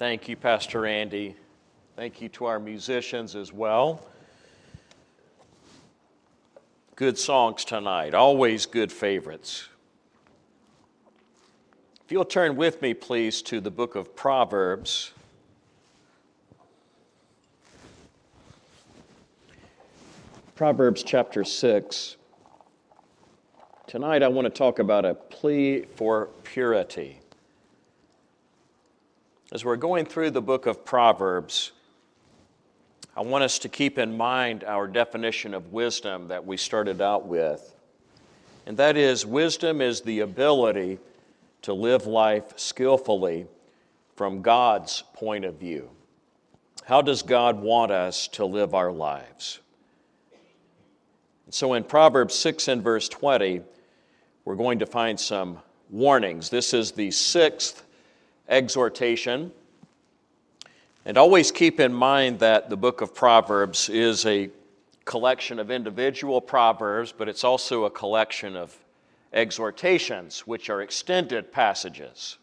Thank you, Pastor Andy. Thank you to our musicians as well. Good songs tonight, always good favorites. If you'll turn with me, please, to the book of Proverbs. Proverbs chapter 6. Tonight I want to talk about a plea for purity. As we're going through the book of Proverbs, I want us to keep in mind our definition of wisdom that we started out with. And that is wisdom is the ability to live life skillfully from God's point of view. How does God want us to live our lives? So in Proverbs 6 and verse 20, we're going to find some warnings. This is the sixth exhortation. And always keep in mind that the book of Proverbs is a collection of individual proverbs, but it's also a collection of exhortations, which are extended passages.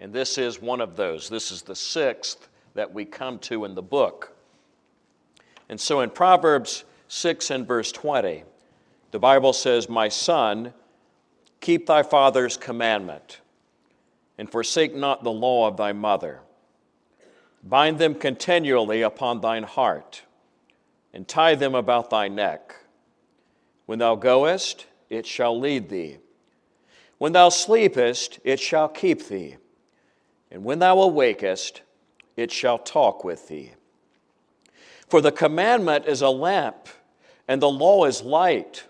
And this is one of those. This is the sixth that we come to in the book. And so in Proverbs 6 and verse 20, the Bible says, My son, keep thy father's commandment and forsake not the law of thy mother. Bind them continually upon thine heart, and tie them about thy neck. When thou goest, it shall lead thee. When thou sleepest, it shall keep thee. And when thou awakest, it shall talk with thee. For the commandment is a lamp, and the law is light,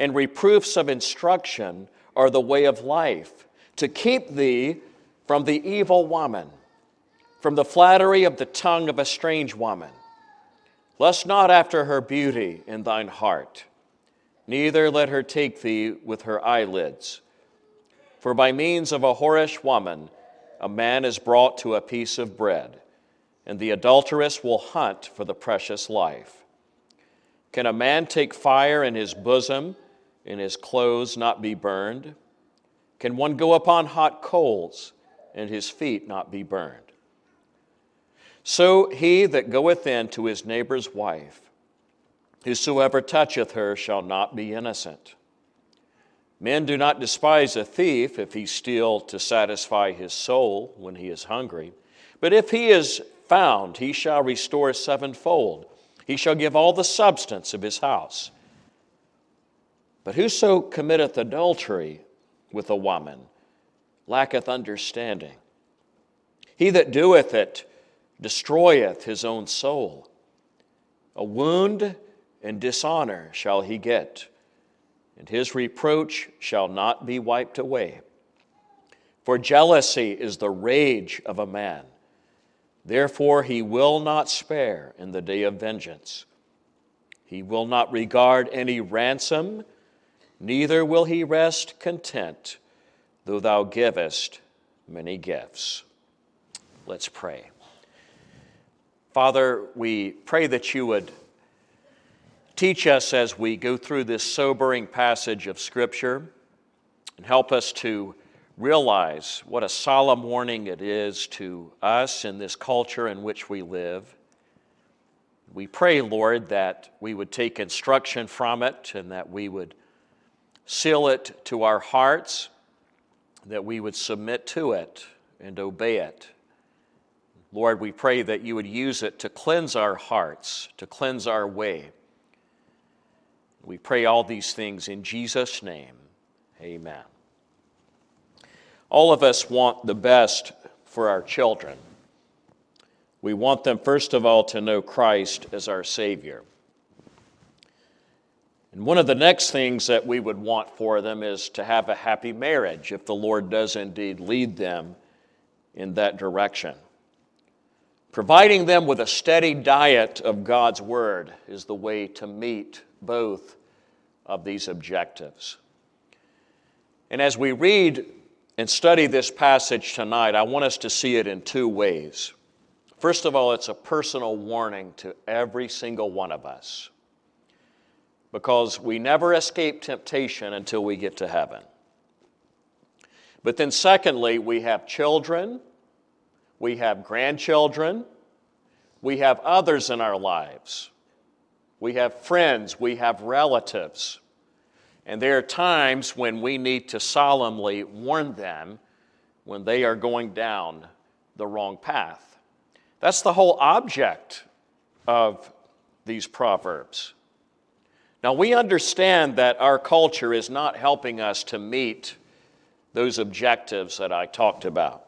and reproofs of instruction are the way of life to keep thee from the evil woman, from the flattery of the tongue of a strange woman. Lust not after her beauty in thine heart, neither let her take thee with her eyelids. For by means of a whorish woman, a man is brought to a piece of bread, and the adulteress will hunt for the precious life. Can a man take fire in his bosom, and his clothes not be burned? Can one go upon hot coals and his feet not be burned? So he that goeth in to his neighbor's wife, whosoever toucheth her shall not be innocent. Men do not despise a thief if he steal to satisfy his soul when he is hungry. But if he is found, he shall restore sevenfold. He shall give all the substance of his house. But whoso committeth adultery with a woman lacketh understanding. He that doeth it destroyeth his own soul. A wound and dishonor shall he get, and his reproach shall not be wiped away. For jealousy is the rage of a man. Therefore, he will not spare in the day of vengeance. He will not regard any ransom neither will he rest content, though thou givest many gifts. Let's pray. Father, we pray that you would teach us as we go through this sobering passage of Scripture and help us to realize what a solemn warning it is to us in this culture in which we live. We pray, Lord, that we would take instruction from it and that we would seal it to our hearts, that we would submit to it and obey it. Lord, we pray that you would use it to cleanse our hearts, to cleanse our way. We pray all these things in Jesus' name. Amen. All of us want the best for our children. We want them, first of all, to know Christ as our Savior. And one of the next things that we would want for them is to have a happy marriage if the Lord does indeed lead them in that direction. Providing them with a steady diet of God's Word is the way to meet both of these objectives. And as we read and study this passage tonight, I want us to see it in two ways. First of all, it's a personal warning to every single one of us because we never escape temptation until we get to heaven. But then, secondly, we have children, we have grandchildren, we have others in our lives, we have friends, we have relatives. And there are times when we need to solemnly warn them when they are going down the wrong path. That's the whole object of these proverbs. Now, we understand that our culture is not helping us to meet those objectives that I talked about.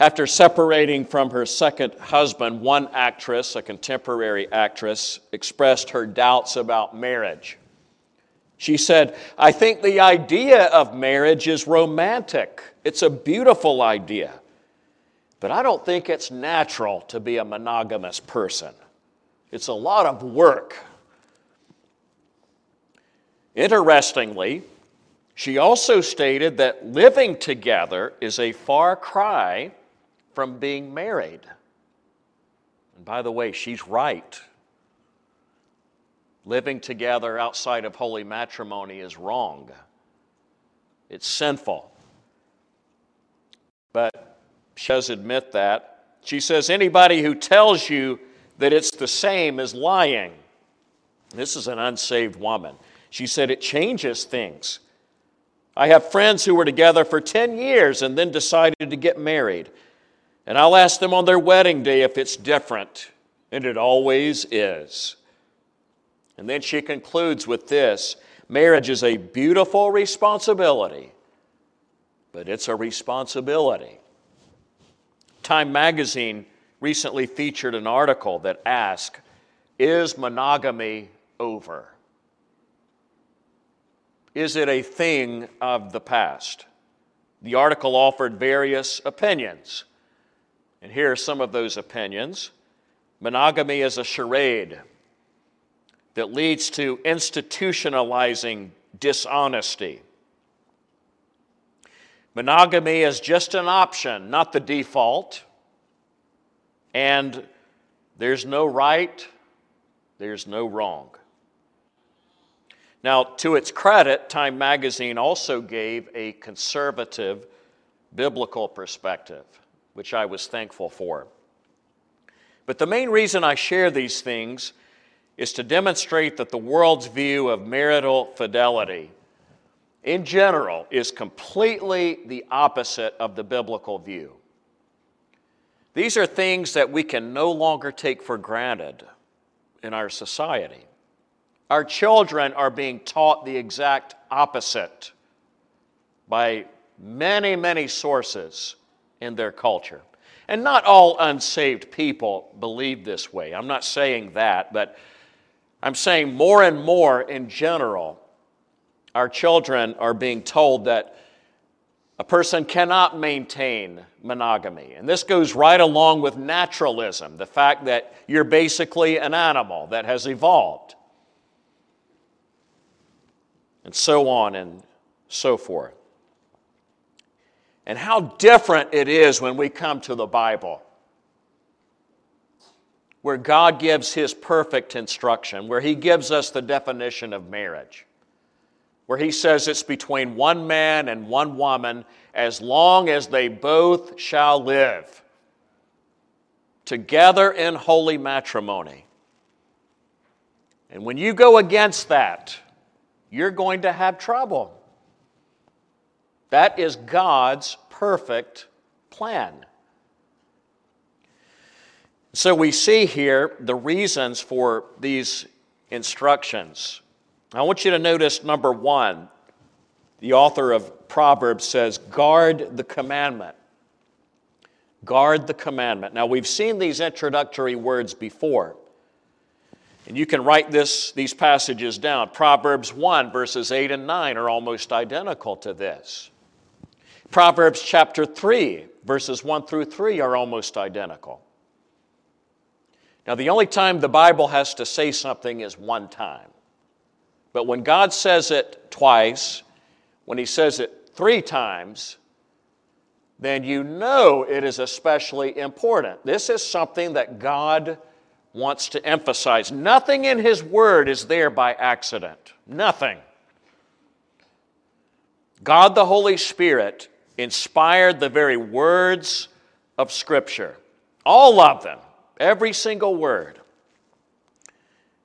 After separating from her second husband, one actress, a contemporary actress, expressed her doubts about marriage. She said, I think the idea of marriage is romantic. It's a beautiful idea. But I don't think it's natural to be a monogamous person. It's a lot of work. Interestingly, she also stated that living together is a far cry from being married. And by the way, she's right. Living together outside of holy matrimony is wrong, it's sinful. But she does admit that. She says anybody who tells you that it's the same is lying. This is an unsaved woman. She said it changes things. I have friends who were together for 10 years and then decided to get married. And I'll ask them on their wedding day if it's different. And it always is. And then she concludes with this marriage is a beautiful responsibility, but it's a responsibility. Time magazine recently featured an article that asked Is monogamy over? Is it a thing of the past? The article offered various opinions. And here are some of those opinions. Monogamy is a charade that leads to institutionalizing dishonesty. Monogamy is just an option, not the default. And there's no right, there's no wrong. Now, to its credit, Time magazine also gave a conservative biblical perspective, which I was thankful for. But the main reason I share these things is to demonstrate that the world's view of marital fidelity in general is completely the opposite of the biblical view. These are things that we can no longer take for granted in our society. Our children are being taught the exact opposite by many, many sources in their culture. And not all unsaved people believe this way. I'm not saying that, but I'm saying more and more in general, our children are being told that a person cannot maintain monogamy. And this goes right along with naturalism, the fact that you're basically an animal that has evolved, and so on and so forth. And how different it is when we come to the Bible where God gives His perfect instruction, where He gives us the definition of marriage, where He says it's between one man and one woman as long as they both shall live together in holy matrimony. And when you go against that, you're going to have trouble. That is God's perfect plan. So we see here the reasons for these instructions. I want you to notice number one, the author of Proverbs says, guard the commandment. Guard the commandment. Now, we've seen these introductory words before. And you can write this, these passages down. Proverbs 1, verses 8 and 9 are almost identical to this. Proverbs chapter 3, verses 1 through 3 are almost identical. Now, the only time the Bible has to say something is one time. But when God says it twice, when He says it three times, then you know it is especially important. This is something that God wants to emphasize. Nothing in His Word is there by accident. Nothing. God the Holy Spirit inspired the very words of Scripture. All of them, every single word.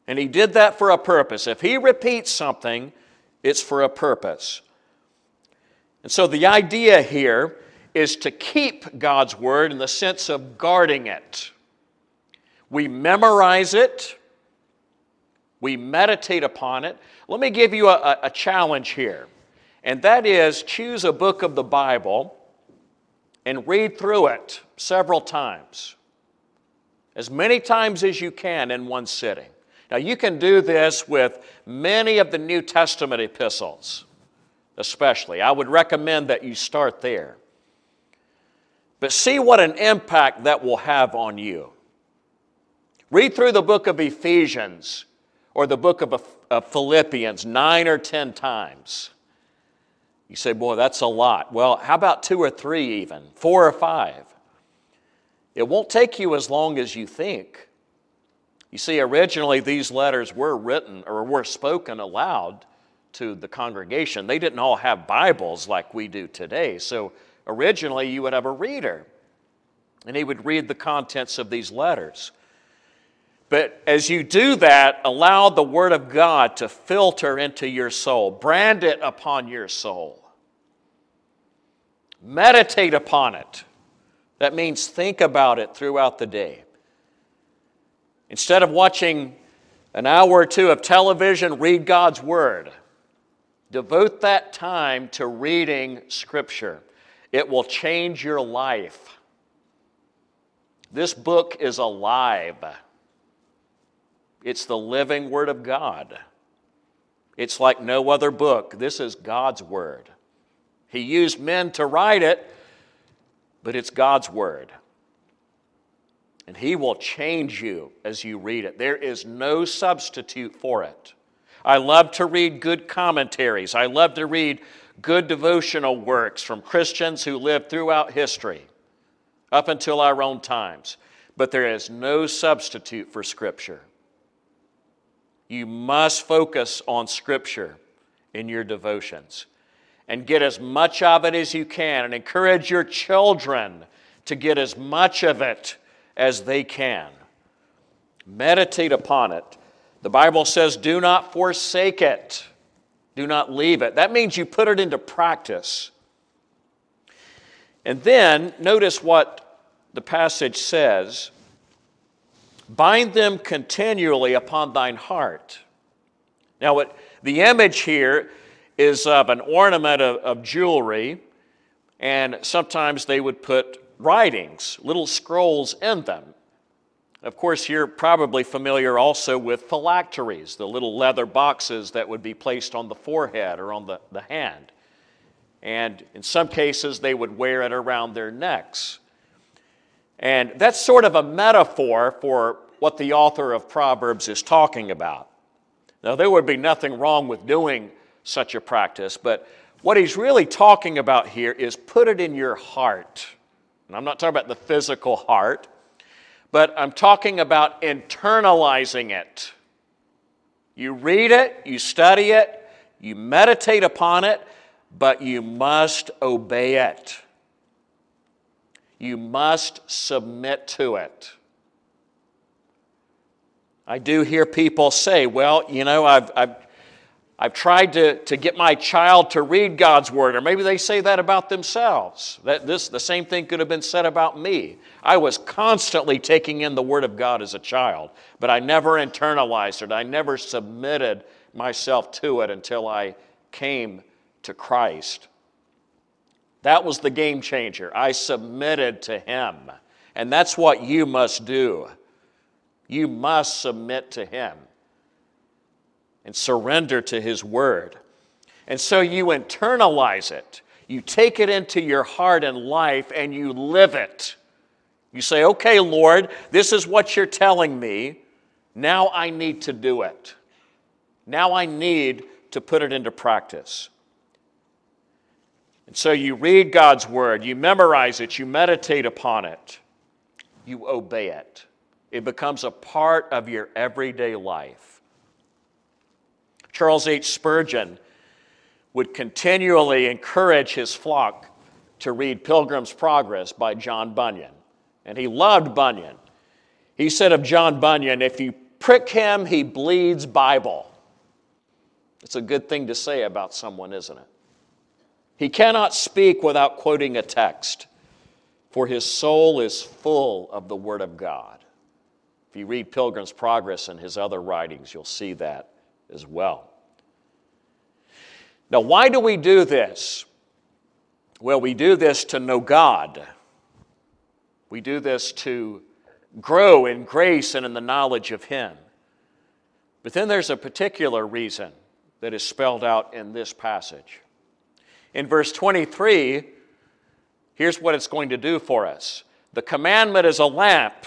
And he did that for a purpose. If he repeats something, it's for a purpose. And so the idea here is to keep God's word in the sense of guarding it. We memorize it, we meditate upon it. Let me give you a, a challenge here, and that is choose a book of the Bible and read through it several times, as many times as you can in one sitting. Now, you can do this with many of the New Testament epistles, especially. I would recommend that you start there. But see what an impact that will have on you. Read through the book of Ephesians or the book of, Philippians nine or ten times. You say, boy, that's a lot. Well, how about two or three, even? Four or five? It won't take you as long as you think. You see, originally these letters were written or were spoken aloud to the congregation. They didn't all have Bibles like we do today. So originally you would have a reader, and he would read the contents of these letters. But as you do that, allow the Word of God to filter into your soul, brand it upon your soul. Meditate upon it. That means think about it throughout the day. Instead of watching an hour or two of television, read God's Word. Devote that time to reading Scripture. It will change your life. This book is alive. It's the living Word of God. It's like no other book. This is God's Word. He used men to write it, but it's God's Word. And He will change you as you read it. There is no substitute for it. I love to read good commentaries. I love to read good devotional works from Christians who lived throughout history up until our own times. But there is no substitute for Scripture. You must focus on Scripture in your devotions and get as much of it as you can and encourage your children to get as much of it as they can. Meditate upon it. The Bible says, do not forsake it, do not leave it. That means you put it into practice. And then notice what the passage says bind them continually upon thine heart. Now, what, the image here is of an ornament of, of jewelry, and sometimes they would put writings, little scrolls in them. Of course, you're probably familiar also with phylacteries, the little leather boxes that would be placed on the forehead or on the, the hand. And in some cases, they would wear it around their necks. And that's sort of a metaphor for what the author of Proverbs is talking about. Now, there would be nothing wrong with doing such a practice, but what he's really talking about here is put it in your heart. And I'm not talking about the physical heart, but I'm talking about internalizing it. You read it, you study it, you meditate upon it, but you must obey it. You must submit to it. I do hear people say, well, you know, I've, I've I've tried to, to get my child to read God's word, or maybe they say that about themselves. That this the same thing could have been said about me. I was constantly taking in the word of God as a child, but I never internalized it. I never submitted myself to it until I came to Christ. That was the game changer. I submitted to him. And that's what you must do. You must submit to him and surrender to His Word. And so you internalize it. You take it into your heart and life and you live it. You say, okay, Lord, this is what you're telling me. Now I need to do it. Now I need to put it into practice. And so you read God's Word, you memorize it, you meditate upon it, you obey it. It becomes a part of your everyday life. Charles H. Spurgeon would continually encourage his flock to read Pilgrim's Progress by John Bunyan. And he loved Bunyan. He said of John Bunyan, if you prick him, he bleeds Bible. It's a good thing to say about someone, isn't it? He cannot speak without quoting a text, for his soul is full of the Word of God. If you read Pilgrim's Progress and his other writings, you'll see that as well. Now, why do we do this? Well, we do this to know God. We do this to grow in grace and in the knowledge of Him. But then there's a particular reason that is spelled out in this passage. In verse 23, here's what it's going to do for us the commandment is a lamp.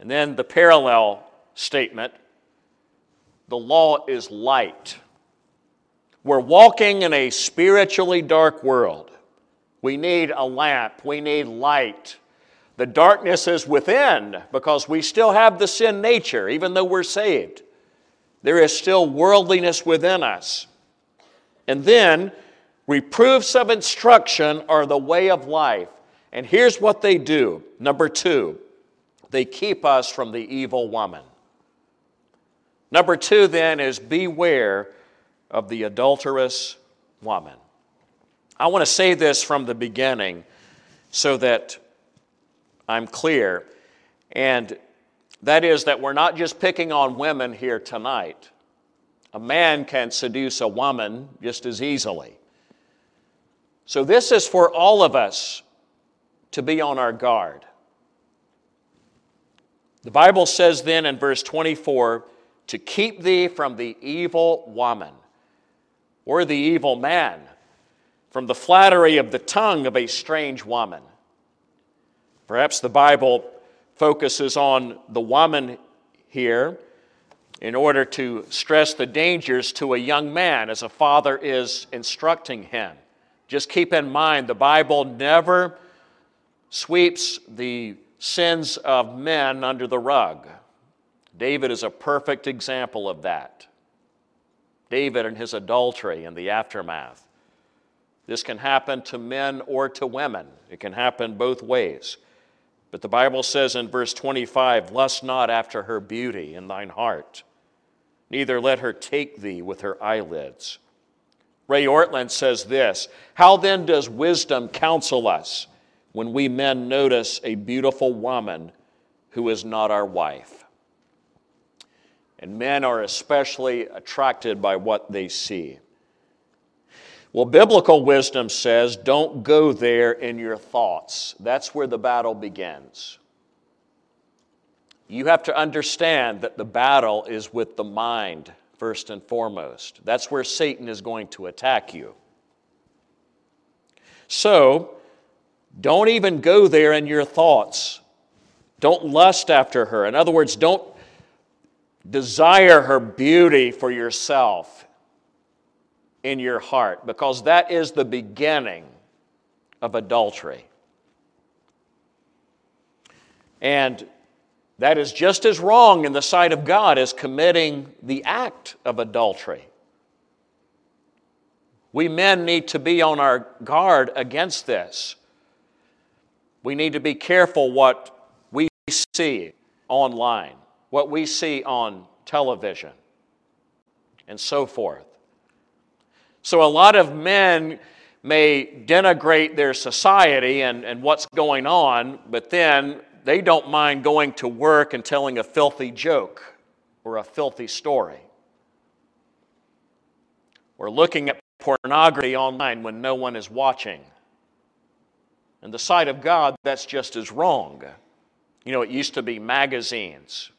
And then the parallel statement the law is light. We're walking in a spiritually dark world. We need a lamp, we need light. The darkness is within because we still have the sin nature, even though we're saved. There is still worldliness within us. And then, reproofs of instruction are the way of life. And here's what they do number two, they keep us from the evil woman. Number two, then, is beware of the adulterous woman. I want to say this from the beginning so that I'm clear. And that is that we're not just picking on women here tonight. A man can seduce a woman just as easily. So, this is for all of us to be on our guard. The Bible says then in verse 24 to keep thee from the evil woman or the evil man, from the flattery of the tongue of a strange woman Perhaps the Bible focuses on the woman here in order to stress the dangers to a young man as a father is instructing him. Just keep in mind the Bible never sweeps the sins of men under the rug. David is a perfect example of that. David and his adultery and the aftermath. This can happen to men or to women, it can happen both ways. But the Bible says in verse 25, Lust not after her beauty in thine heart, neither let her take thee with her eyelids. Ray Ortlund says this How then does wisdom counsel us when we men notice a beautiful woman who is not our wife? And men are especially attracted by what they see. Well, biblical wisdom says don't go there in your thoughts. That's where the battle begins. You have to understand that the battle is with the mind, first and foremost. That's where Satan is going to attack you. So, don't even go there in your thoughts. Don't lust after her. In other words, don't desire her beauty for yourself in your heart because that is the beginning of adultery. And that is just as wrong in the sight of God as committing the act of adultery. We men need to be on our guard against this. We need to be careful what we see online, what we see on television, and so forth. So, a lot of men may denigrate their society and, and what's going on, but then they don't mind going to work and telling a filthy joke or a filthy story. Or looking at pornography online when no one is watching. In the sight of God, that's just as wrong. You know, it used to be magazines,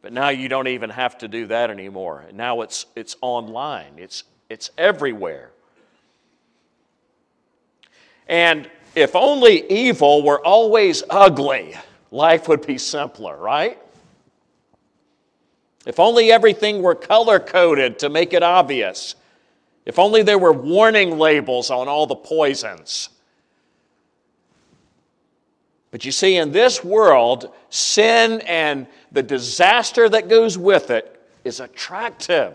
but now you don't even have to do that anymore. Now it's, it's online, it's it's everywhere. And if only evil were always ugly, life would be simpler, right? If only everything were color coded to make it obvious. If only there were warning labels on all the poisons. But you see, in this world, sin and the disaster that goes with it is attractive.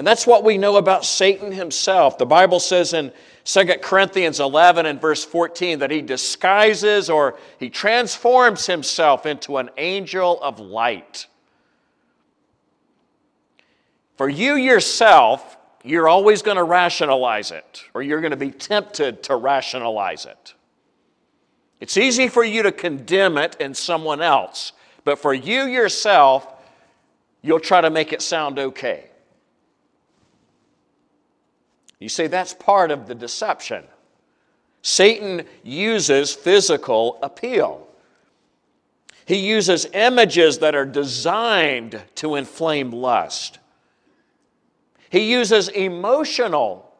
And that's what we know about Satan himself. The Bible says in 2 Corinthians 11 and verse 14 that he disguises or he transforms himself into an angel of light. For you yourself, you're always going to rationalize it, or you're going to be tempted to rationalize it. It's easy for you to condemn it in someone else, but for you yourself, you'll try to make it sound okay. You see, that's part of the deception. Satan uses physical appeal. He uses images that are designed to inflame lust. He uses emotional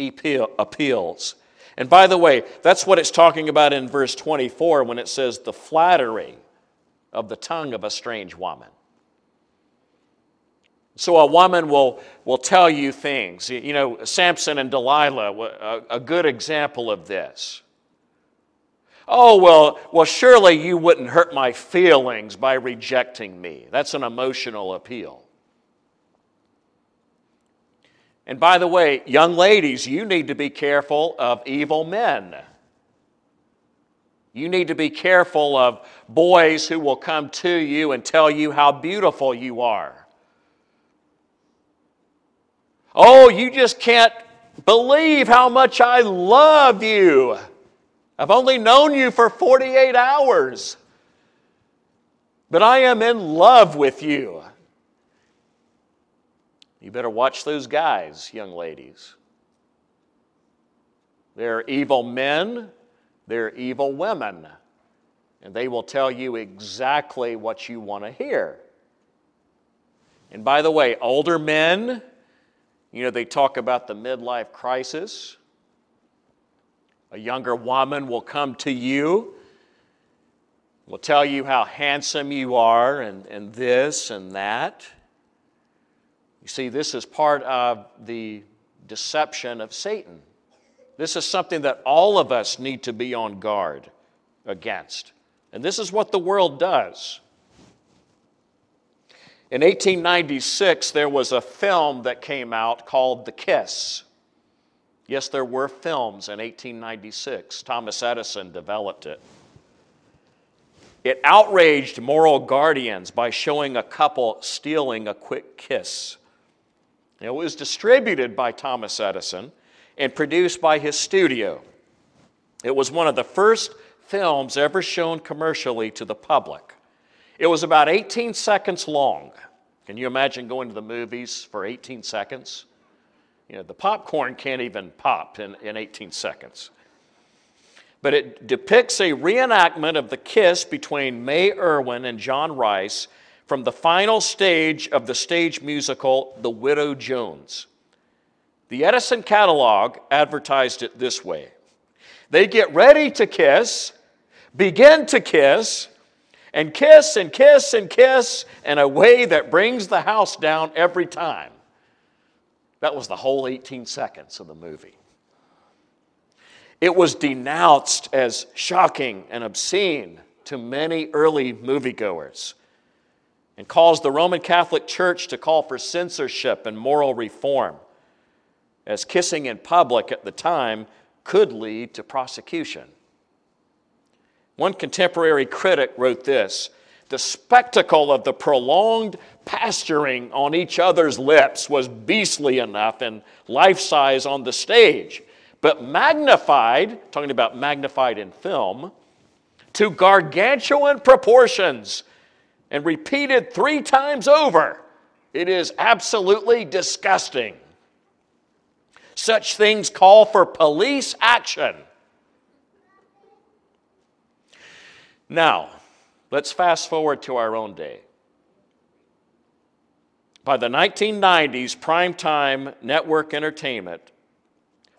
appeal, appeals. And by the way, that's what it's talking about in verse 24 when it says the flattery of the tongue of a strange woman. So a woman will, will tell you things. You know, Samson and Delilah, a, a good example of this. Oh, well, well, surely you wouldn't hurt my feelings by rejecting me. That's an emotional appeal. And by the way, young ladies, you need to be careful of evil men. You need to be careful of boys who will come to you and tell you how beautiful you are. Oh, you just can't believe how much I love you. I've only known you for 48 hours, but I am in love with you. You better watch those guys, young ladies. They're evil men, they're evil women, and they will tell you exactly what you want to hear. And by the way, older men, you know, they talk about the midlife crisis. A younger woman will come to you, will tell you how handsome you are, and, and this and that. You see, this is part of the deception of Satan. This is something that all of us need to be on guard against. And this is what the world does. In 1896, there was a film that came out called The Kiss. Yes, there were films in 1896. Thomas Edison developed it. It outraged moral guardians by showing a couple stealing a quick kiss. It was distributed by Thomas Edison and produced by his studio. It was one of the first films ever shown commercially to the public. It was about 18 seconds long. Can you imagine going to the movies for 18 seconds? You know, the popcorn can't even pop in, in 18 seconds. But it depicts a reenactment of the kiss between May Irwin and John Rice from the final stage of the stage musical The Widow Jones. The Edison catalog advertised it this way They get ready to kiss, begin to kiss, and kiss and kiss and kiss in a way that brings the house down every time. That was the whole 18 seconds of the movie. It was denounced as shocking and obscene to many early moviegoers and caused the Roman Catholic Church to call for censorship and moral reform, as kissing in public at the time could lead to prosecution. One contemporary critic wrote this The spectacle of the prolonged pasturing on each other's lips was beastly enough and life size on the stage, but magnified, talking about magnified in film, to gargantuan proportions and repeated three times over. It is absolutely disgusting. Such things call for police action. Now, let's fast forward to our own day. By the 1990s, primetime network entertainment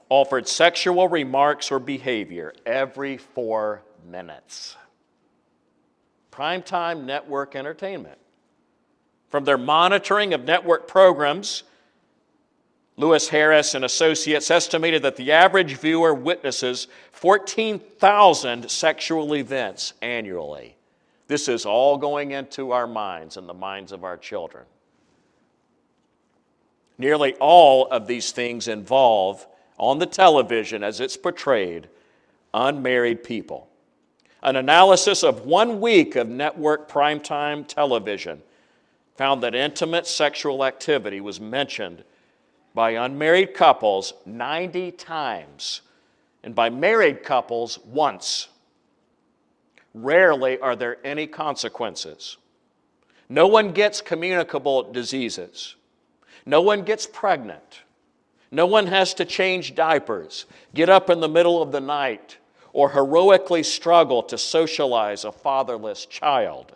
offered sexual remarks or behavior every four minutes primetime network entertainment. From their monitoring of network programs, Louis Harris and Associates estimated that the average viewer witnesses 14,000 sexual events annually. This is all going into our minds and the minds of our children. Nearly all of these things involve, on the television as it's portrayed, unmarried people. An analysis of one week of network primetime television found that intimate sexual activity was mentioned by unmarried couples 90 times and by married couples once. Rarely are there any consequences. No one gets communicable diseases. No one gets pregnant. No one has to change diapers, get up in the middle of the night, or heroically struggle to socialize a fatherless child.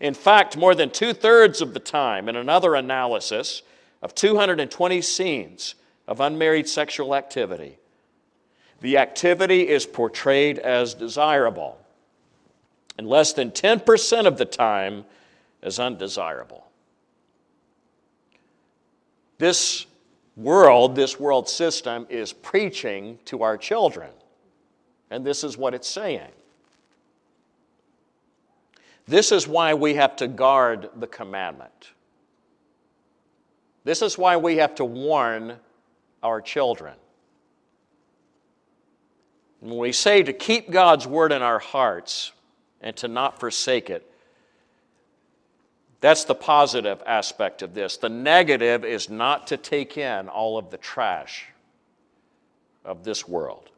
In fact, more than two thirds of the time, in another analysis of 220 scenes of unmarried sexual activity, the activity is portrayed as desirable, and less than 10% of the time as undesirable. This world, this world system, is preaching to our children. And this is what it's saying. This is why we have to guard the commandment. This is why we have to warn our children. When we say to keep God's word in our hearts and to not forsake it, that's the positive aspect of this. The negative is not to take in all of the trash of this world.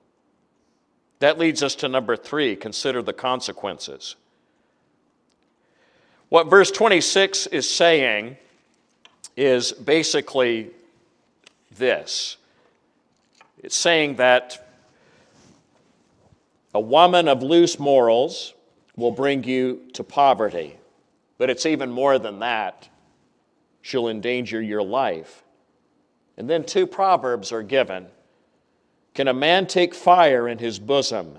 That leads us to number three consider the consequences. What verse 26 is saying is basically this it's saying that a woman of loose morals will bring you to poverty. But it's even more than that. She'll endanger your life. And then two proverbs are given. Can a man take fire in his bosom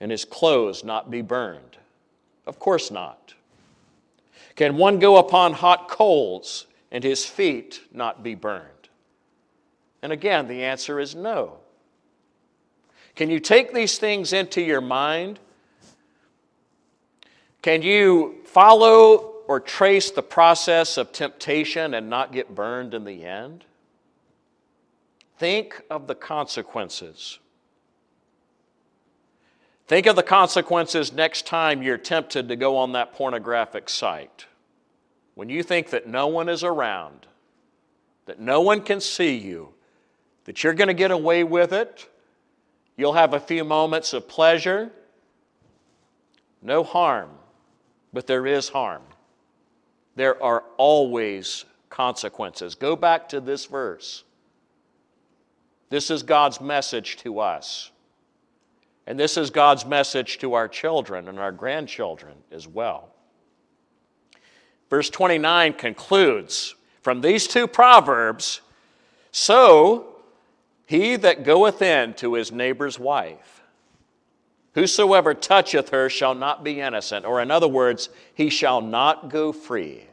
and his clothes not be burned? Of course not. Can one go upon hot coals and his feet not be burned? And again, the answer is no. Can you take these things into your mind can you follow or trace the process of temptation and not get burned in the end? Think of the consequences. Think of the consequences next time you're tempted to go on that pornographic site. When you think that no one is around, that no one can see you, that you're going to get away with it, you'll have a few moments of pleasure, no harm but there is harm. There are always consequences. Go back to this verse. This is God's message to us. And this is God's message to our children and our grandchildren as well. Verse 29 concludes from these two proverbs So he that goeth in to his neighbor's wife Whosoever toucheth her shall not be innocent, or in other words, he shall not go free.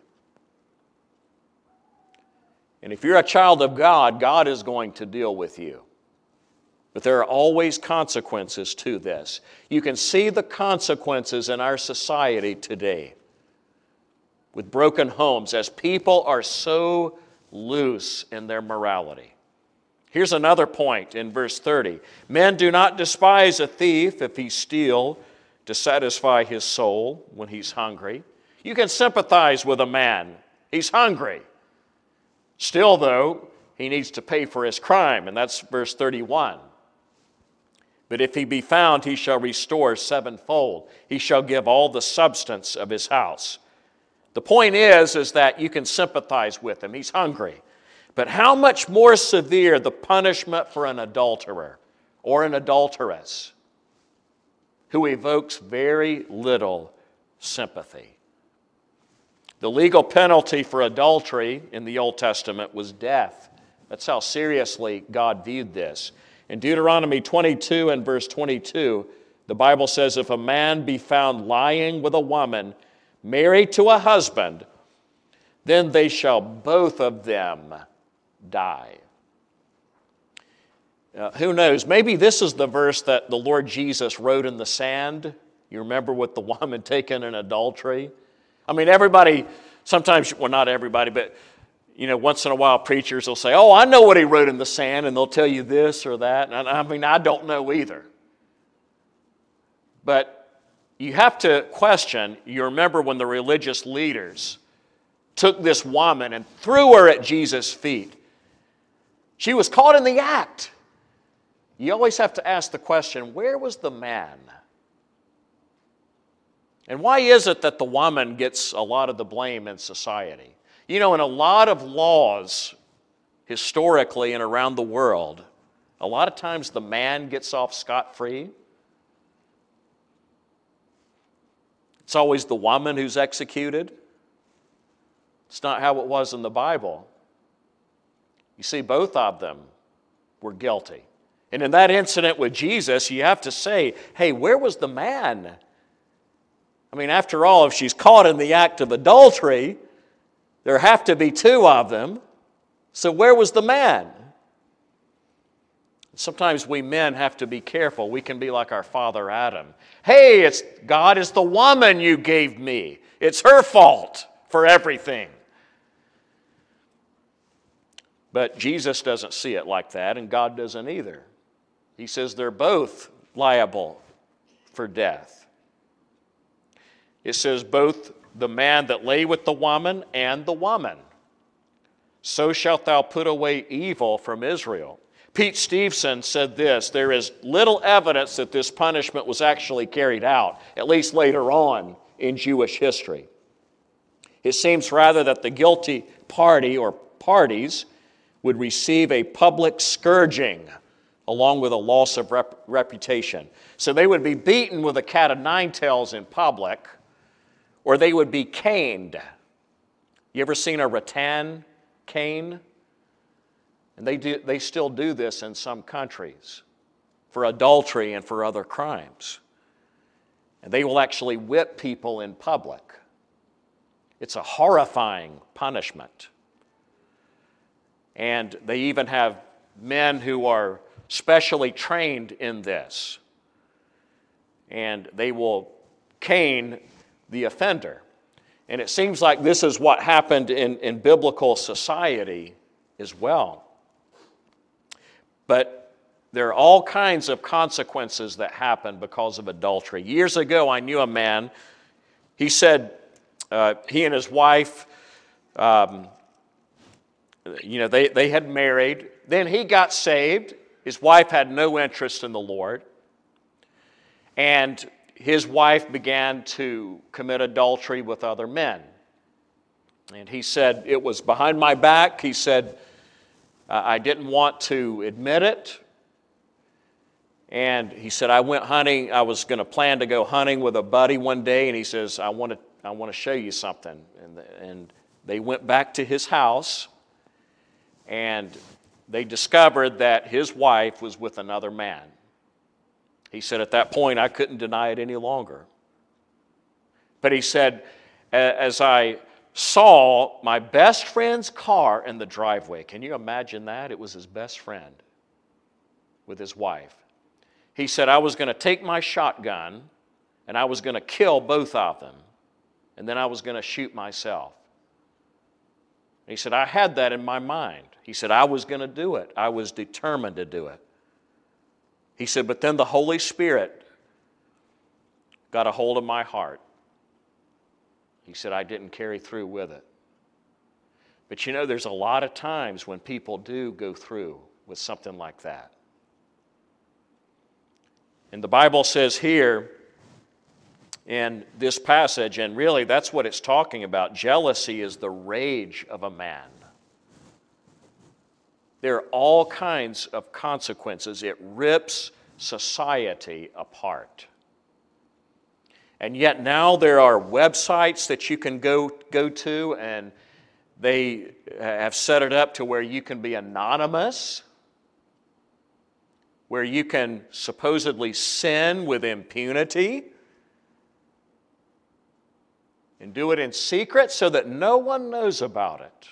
And if you're a child of God, God is going to deal with you. But there are always consequences to this. You can see the consequences in our society today with broken homes as people are so loose in their morality. Here's another point in verse 30 Men do not despise a thief if he steal to satisfy his soul when he's hungry. You can sympathize with a man, he's hungry. Still, though, he needs to pay for his crime, and that's verse 31. But if he be found, he shall restore sevenfold. He shall give all the substance of his house. The point is, is that you can sympathize with him. He's hungry. But how much more severe the punishment for an adulterer or an adulteress who evokes very little sympathy? The legal penalty for adultery in the Old Testament was death. That's how seriously God viewed this. In Deuteronomy 22 and verse 22, the Bible says, If a man be found lying with a woman married to a husband, then they shall both of them die. Uh, who knows? Maybe this is the verse that the Lord Jesus wrote in the sand. You remember with the woman taken in adultery? I mean, everybody, sometimes, well, not everybody, but you know, once in a while preachers will say, Oh, I know what he wrote in the sand, and they'll tell you this or that. And I mean, I don't know either. But you have to question, you remember when the religious leaders took this woman and threw her at Jesus' feet. She was caught in the act. You always have to ask the question where was the man? And why is it that the woman gets a lot of the blame in society? You know, in a lot of laws, historically and around the world, a lot of times the man gets off scot free. It's always the woman who's executed. It's not how it was in the Bible. You see, both of them were guilty. And in that incident with Jesus, you have to say, hey, where was the man? I mean, after all, if she's caught in the act of adultery, there have to be two of them. So, where was the man? Sometimes we men have to be careful. We can be like our father Adam. Hey, it's God is the woman you gave me. It's her fault for everything. But Jesus doesn't see it like that, and God doesn't either. He says they're both liable for death. It says both the man that lay with the woman and the woman. So shalt thou put away evil from Israel. Pete Steveson said this there is little evidence that this punishment was actually carried out, at least later on in Jewish history. It seems rather that the guilty party or parties would receive a public scourging along with a loss of rep- reputation. So they would be beaten with a cat of nine tails in public or they would be caned. You ever seen a rattan cane? And they, do, they still do this in some countries for adultery and for other crimes. And they will actually whip people in public. It's a horrifying punishment. And they even have men who are specially trained in this. And they will cane the offender. And it seems like this is what happened in, in biblical society as well. But there are all kinds of consequences that happen because of adultery. Years ago, I knew a man, he said uh, he and his wife, um, you know, they, they had married. Then he got saved. His wife had no interest in the Lord. And his wife began to commit adultery with other men. And he said, It was behind my back. He said, Uh, I didn't want to admit it. And he said, I went hunting. I was going to plan to go hunting with a buddy one day. And he says, I want to, I want to show you something. And, and they went back to his house. And they discovered that his wife was with another man. He said, At that point, I couldn't deny it any longer. But he said, As I saw my best friend's car in the driveway, can you imagine that? It was his best friend with his wife. He said, I was going to take my shotgun and I was going to kill both of them, and then I was going to shoot myself. He said, I had that in my mind. He said, I was going to do it. I was determined to do it. He said, But then the Holy Spirit got a hold of my heart. He said, I didn't carry through with it. But you know, there's a lot of times when people do go through with something like that. And the Bible says here in this passage, and really that's what it's talking about jealousy is the rage of a man. There are all kinds of consequences. It rips society apart. And yet now there are websites that you can go, go to, and they uh, have set it up to where you can be anonymous, where you can supposedly sin with impunity and do it in secret so that no one knows about it.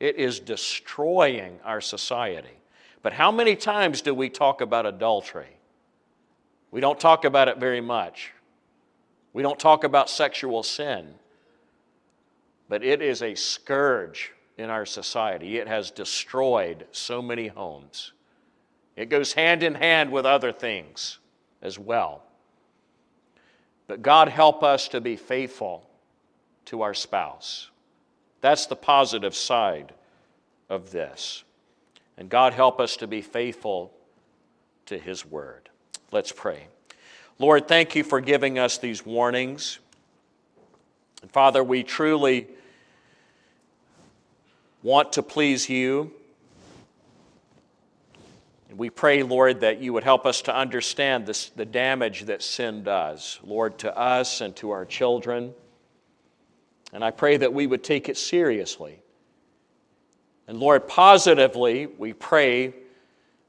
It is destroying our society. But how many times do we talk about adultery? We don't talk about it very much. We don't talk about sexual sin. But it is a scourge in our society. It has destroyed so many homes. It goes hand in hand with other things as well. But God help us to be faithful to our spouse. That's the positive side of this. And God help us to be faithful to His Word. Let's pray. Lord, thank you for giving us these warnings. And Father, we truly want to please you. And we pray, Lord, that you would help us to understand this, the damage that sin does, Lord, to us and to our children. And I pray that we would take it seriously. And Lord, positively, we pray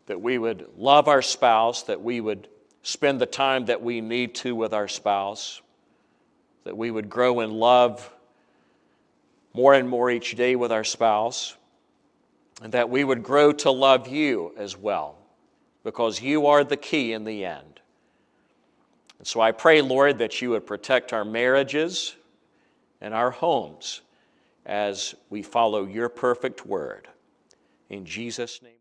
that we would love our spouse, that we would spend the time that we need to with our spouse, that we would grow in love more and more each day with our spouse, and that we would grow to love you as well, because you are the key in the end. And so I pray, Lord, that you would protect our marriages and our homes as we follow your perfect word. In Jesus' name.